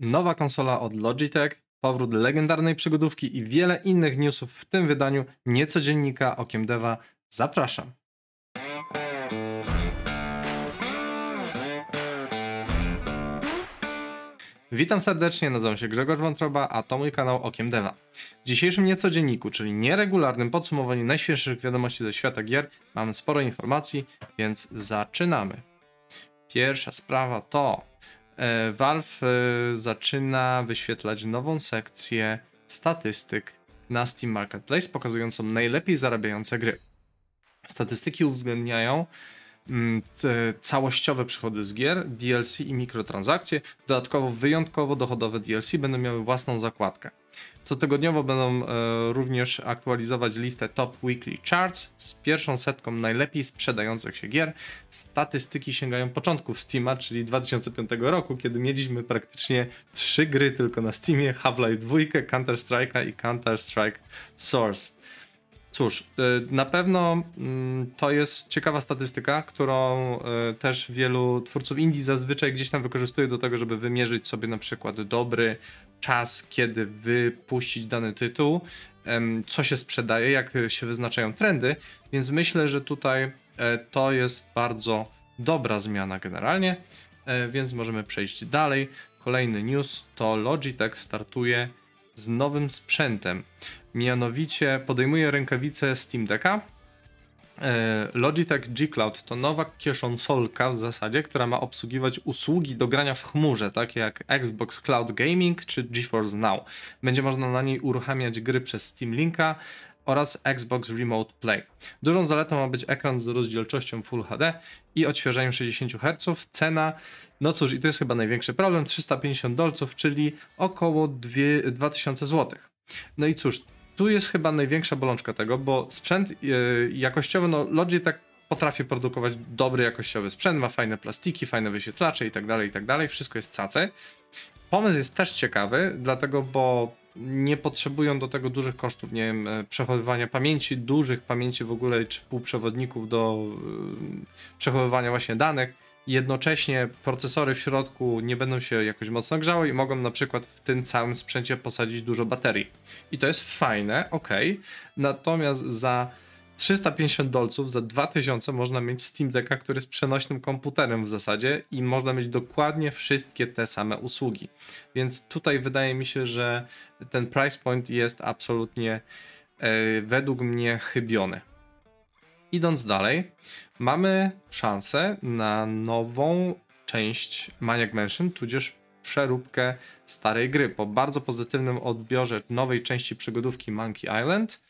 nowa konsola od Logitech, powrót legendarnej przygodówki i wiele innych newsów w tym wydaniu niecodziennika Okiem Deva. Zapraszam. Witam serdecznie, nazywam się Grzegorz Wątroba, a to mój kanał Okiem Deva. W dzisiejszym niecodzienniku, czyli nieregularnym podsumowaniu najświeższych wiadomości ze świata gier, mamy sporo informacji, więc zaczynamy. Pierwsza sprawa to Valve e, zaczyna wyświetlać nową sekcję statystyk na Steam Marketplace, pokazującą najlepiej zarabiające gry. Statystyki uwzględniają całościowe przychody z gier, DLC i mikrotransakcje. Dodatkowo wyjątkowo dochodowe DLC będą miały własną zakładkę. Cotygodniowo będą e, również aktualizować listę Top Weekly Charts z pierwszą setką najlepiej sprzedających się gier. Statystyki sięgają początków Steama, czyli 2005 roku, kiedy mieliśmy praktycznie trzy gry tylko na Steamie: Half-Life 2, Counter-Strike'a i Counter-Strike Source. Cóż, y, na pewno mm, to jest ciekawa statystyka, którą y, też wielu twórców indie zazwyczaj gdzieś tam wykorzystuje do tego, żeby wymierzyć sobie na przykład dobry czas, kiedy wypuścić dany tytuł, co się sprzedaje, jak się wyznaczają trendy, więc myślę, że tutaj e, to jest bardzo dobra zmiana generalnie, e, więc możemy przejść dalej. Kolejny news to Logitech startuje z nowym sprzętem. Mianowicie podejmuje rękawice Steam Decka. E, Logitech G Cloud to nowa kieszonsolka w zasadzie, która ma obsługiwać usługi do grania w chmurze, takie jak Xbox Cloud Gaming czy GeForce Now. Będzie można na niej uruchamiać gry przez Steam Linka, oraz Xbox Remote Play. Dużą zaletą ma być ekran z rozdzielczością Full HD i odświeżeniem 60 Hz. Cena, no cóż, i to jest chyba największy problem, 350 dolców, czyli około 2, 2000 zł. No i cóż, tu jest chyba największa bolączka tego, bo sprzęt yy, jakościowy, no Logitech potrafi produkować dobry jakościowy sprzęt, ma fajne plastiki, fajne wyświetlacze i tak dalej, i tak dalej, wszystko jest cace. Pomysł jest też ciekawy, dlatego, bo nie potrzebują do tego dużych kosztów, nie wiem, e, przechowywania pamięci, dużych pamięci w ogóle, czy półprzewodników do e, przechowywania właśnie danych. Jednocześnie procesory w środku nie będą się jakoś mocno grzały i mogą na przykład w tym całym sprzęcie posadzić dużo baterii. I to jest fajne, ok. Natomiast za 350 dolców za 2000 można mieć Steam Decka, który jest przenośnym komputerem w zasadzie i można mieć dokładnie wszystkie te same usługi. Więc tutaj wydaje mi się, że ten price point jest absolutnie e, według mnie chybiony. Idąc dalej, mamy szansę na nową część Maniac Mansion, tudzież przeróbkę starej gry. Po bardzo pozytywnym odbiorze nowej części przygodówki Monkey Island,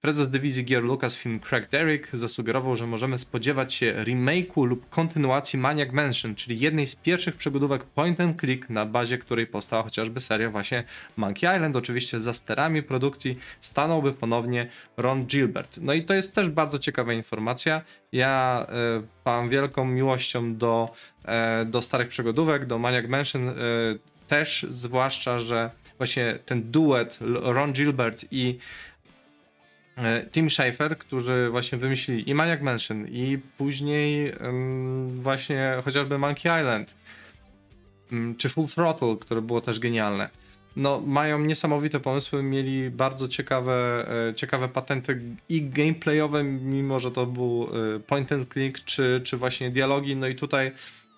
prezes dywizji gier Lucasfilm Craig Derrick zasugerował, że możemy spodziewać się remake'u lub kontynuacji Maniac Mansion, czyli jednej z pierwszych przygodówek point and click, na bazie której powstała chociażby seria właśnie Monkey Island. Oczywiście za sterami produkcji stanąłby ponownie Ron Gilbert. No i to jest też bardzo ciekawa informacja. Ja y, mam wielką miłością do, y, do starych przygodówek, do Maniac Mansion y, też, zwłaszcza, że właśnie ten duet Ron Gilbert i e, Tim Schafer, którzy właśnie wymyślili i Maniac Mansion i później właśnie chociażby Monkey Island um, czy Full Throttle, które było też genialne. No, mają niesamowite pomysły, mieli bardzo ciekawe, e, ciekawe patenty i gameplayowe, mimo że to był e, point and click, czy, czy właśnie dialogi. No i tutaj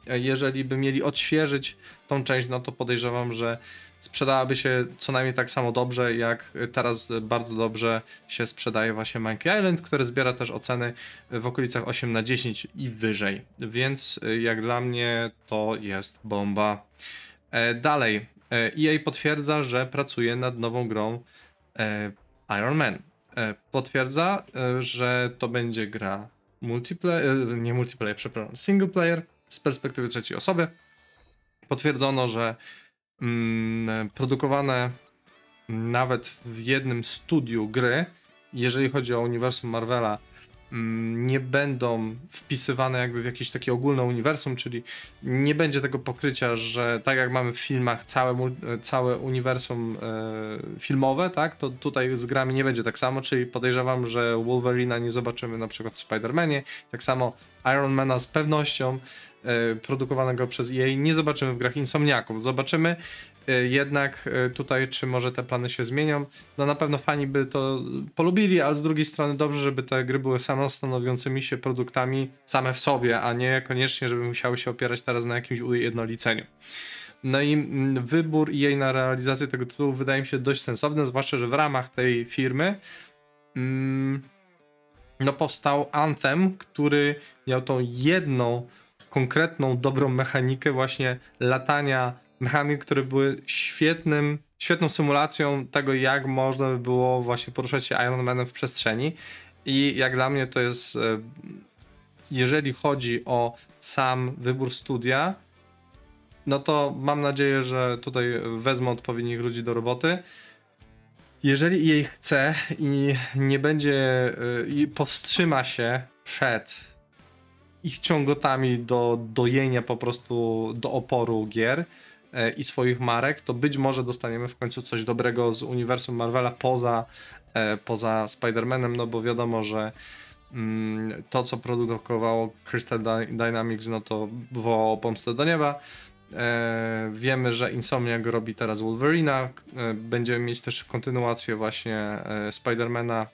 jeżeli by mieli odświeżyć tą część, no to podejrzewam, że sprzedałaby się co najmniej tak samo dobrze, jak teraz bardzo dobrze się sprzedaje właśnie Monkey Island, które zbiera też oceny w okolicach 8 na 10 i wyżej. Więc jak dla mnie to jest bomba. E, dalej, EA potwierdza, że pracuje nad nową grą e, Iron Man. E, potwierdza, że to będzie gra multiplayer, nie multiplayer, przepraszam, single player z perspektywy trzeciej osoby. Potwierdzono, że mm, produkowane nawet w jednym studiu gry, jeżeli chodzi o uniwersum Marvela, nie będą wpisywane jakby w jakieś takie ogólne uniwersum, czyli nie będzie tego pokrycia, że tak jak mamy w filmach całe, całe uniwersum e, filmowe, tak, to tutaj z grami nie będzie tak samo, czyli podejrzewam, że Wolverina nie zobaczymy na przykład w Spider-Manie, tak samo Ironmana z pewnością produkowanego przez EA nie zobaczymy w grach Insomniaków. Zobaczymy e, jednak e, tutaj, czy może te plany się zmienią. No na pewno fani by to polubili, ale z drugiej strony dobrze, żeby te gry były samostanowiącymi się produktami same w sobie, a nie koniecznie, żeby musiały się opierać teraz na jakimś ujednoliceniu. No i mm, wybór jej na realizację tego tytułu wydaje mi się dość sensowny, zwłaszcza, że w ramach tej firmy mm, no powstał Anthem, który miał tą jedną konkretną, dobrą mechanikę właśnie latania mechanik, które były świetnym, świetną symulacją tego, jak można by było właśnie poruszać się Iron Manem w przestrzeni i jak dla mnie to jest e, jeżeli chodzi o sam wybór studia, no to mam nadzieję, że tutaj wezmę odpowiednich ludzi do roboty. Jeżeli jej chce i nie będzie y, i powstrzyma się przed ich ciągotami do dojenia po prostu do oporu gier y, i swoich marek, to być może dostaniemy w końcu coś dobrego z uniwersum Marvela poza, y, poza Spider-Manem, no bo wiadomo, że mm, to, co produkowało Crystal Dynamics, no to wołało pomstę do nieba. E, wiemy, że Insomniac robi teraz Wolverina. E, będziemy mieć też kontynuację właśnie e, Spidermana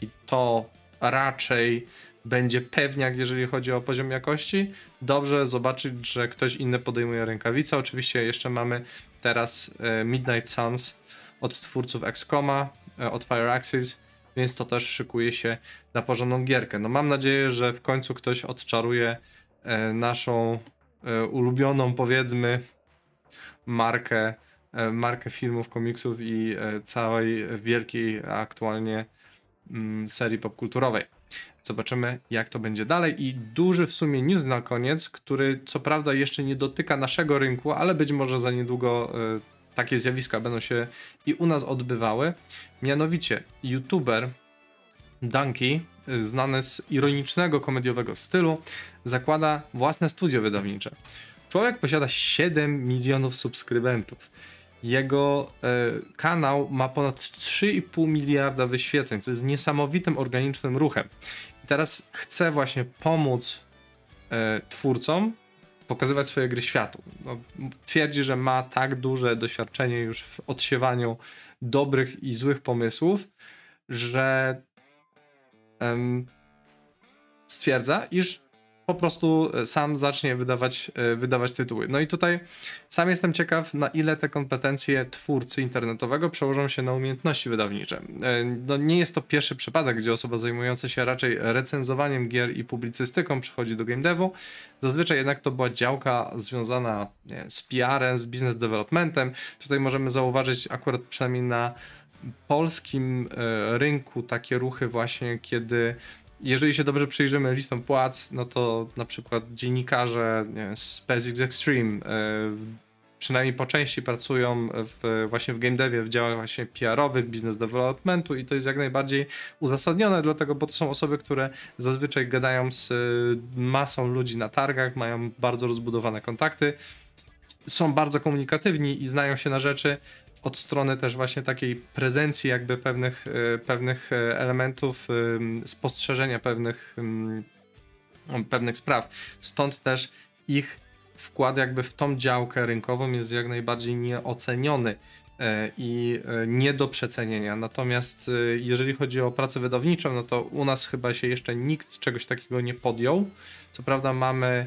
i to raczej będzie pewniak, jeżeli chodzi o poziom jakości. Dobrze zobaczyć, że ktoś inny podejmuje rękawice. Oczywiście jeszcze mamy teraz e, Midnight Suns od twórców XCOMa, e, od Fire Axis, więc to też szykuje się na porządną gierkę. No mam nadzieję, że w końcu ktoś odczaruje e, naszą ulubioną, powiedzmy, markę, markę filmów, komiksów i całej wielkiej aktualnie mm, serii popkulturowej. Zobaczymy, jak to będzie dalej. I duży w sumie news na koniec, który co prawda jeszcze nie dotyka naszego rynku, ale być może za niedługo takie zjawiska będą się i u nas odbywały. Mianowicie, youtuber Dunky, znany z ironicznego, komediowego stylu, zakłada własne studio wydawnicze. Człowiek posiada 7 milionów subskrybentów. Jego e, kanał ma ponad 3,5 miliarda wyświetleń, co jest niesamowitym organicznym ruchem. Teraz chce właśnie pomóc e, twórcom pokazywać swoje gry światu. No, twierdzi, że ma tak duże doświadczenie już w odsiewaniu dobrych i złych pomysłów, że stwierdza, iż po prostu e, sam zacznie wydawać, e, wydawać tytuły. No i tutaj sam jestem ciekaw, na ile te kompetencje twórcy internetowego przełożą się na umiejętności wydawnicze. E, no nie jest to pierwszy przypadek, gdzie osoba zajmująca się raczej recenzowaniem gier i publicystyką przychodzi do game devu. Zazwyczaj jednak to była działka związana z PR-em, z business developmentem. Tutaj możemy zauważyć akurat przynajmniej na polskim rynku takie ruchy właśnie, kiedy jeżeli się dobrze przyjrzymy listom płac, no to na przykład dziennikarze z PSX Extreme e, przynajmniej po części pracują w, właśnie w game devie, w działach właśnie PR-owych, business developmentu i to jest jak najbardziej uzasadnione, dlatego, bo to są osoby, które zazwyczaj gadają z masą ludzi na targach, mają bardzo rozbudowane kontakty, są bardzo komunikatywni i znają się na rzeczy, od strony też właśnie takiej prezencji jakby pewnych, e, pewnych e, elementów, spostrzeżenia pewnych, pewnych spraw. Stąd też ich wkład jakby w tą działkę rynkową jest jak najbardziej nieoceniony e, i nie do przecenienia. Natomiast jeżeli chodzi o pracę wydawniczą, no to u nas chyba się jeszcze nikt czegoś takiego nie podjął. Co prawda mamy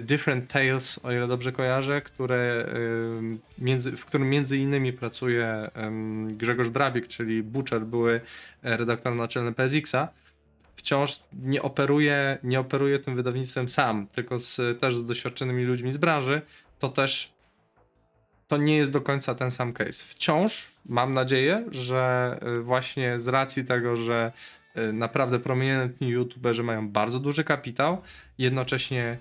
Different Tales, o ile dobrze kojarzę, które, między, w którym między innymi pracuje Grzegorz Drabik, czyli Butcher, były e, redaktor naczelny PSX-a, wciąż nie operuje, nie operuje tym wydawnictwem sam, tylko z też doświadczonymi ludźmi z branży, to też to nie jest do końca ten sam case. Wciąż mam nadzieję, że e, właśnie z racji tego, że e, naprawdę prominentni youtuberzy mają bardzo duży kapitał, jednocześnie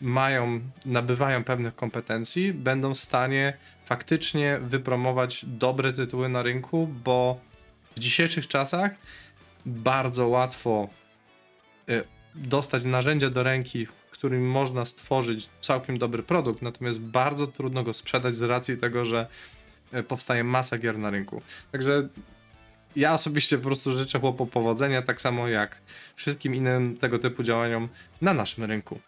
mają, nabywają pewnych kompetencji, będą w stanie faktycznie wypromować dobre tytuły na rynku, bo w dzisiejszych czasach bardzo łatwo y, dostać narzędzia do ręki, którym można stworzyć całkiem dobry produkt, natomiast bardzo trudno go sprzedać z racji tego, że y, powstaje masa gier na rynku. Także ja osobiście po prostu życzę chłopu powodzenia, tak samo jak wszystkim innym tego typu działaniom na naszym rynku.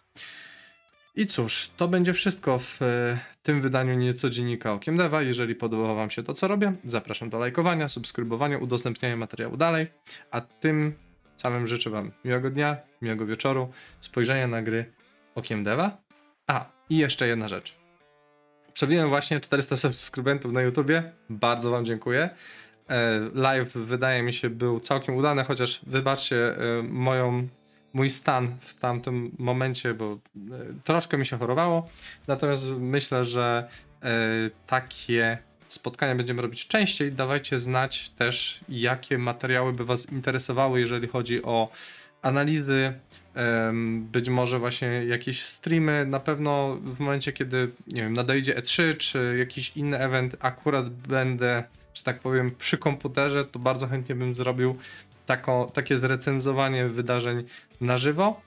I cóż, to będzie wszystko w e, tym wydaniu nieco dziennika Okiem Deva. Jeżeli podoba Wam się to, co robię, zapraszam do lajkowania, subskrybowania, udostępniania materiału dalej. A tym samym życzę Wam miłego dnia, miłego wieczoru, spojrzenia na gry Okiem Deva. A, i jeszcze jedna rzecz. Przebiłem właśnie 400 subskrybentów na YouTubie. Bardzo Wam dziękuję. E, live wydaje mi się był całkiem udany, chociaż wybaczcie e, moją mój stan w tamtym momencie, bo e, troszkę mi się chorowało. Natomiast myślę, że takie spotkania będziemy robić częściej. Dawajcie znać też, jakie materiały by Was interesowały, jeżeli chodzi o analizy, być może właśnie jakieś streamy. Na pewno w momencie, kiedy nie wiem, nadejdzie E3 czy jakiś inny event, akurat będę, że tak powiem, przy komputerze, to bardzo chętnie bym zrobił taką, takie zrecenzowanie wydarzeń na żywo.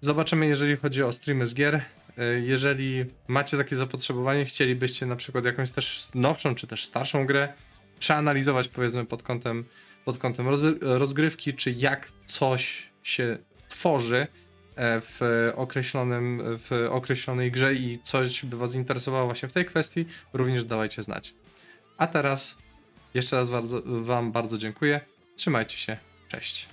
Zobaczymy, jeżeli chodzi o streamy z gier. E, jeżeli macie takie zapotrzebowanie, chcielibyście na przykład jakąś też nowszą czy też starszą grę przeanalizować powiedzmy pod kątem, pod kątem rozgrywki, czy jak coś się tworzy e, w, określonym, w określonej grze i coś by Was interesowało właśnie w tej kwestii, również dawajcie znać. A teraz jeszcze raz bardzo, Wam bardzo dziękuję. Trzymajcie się. Cześć.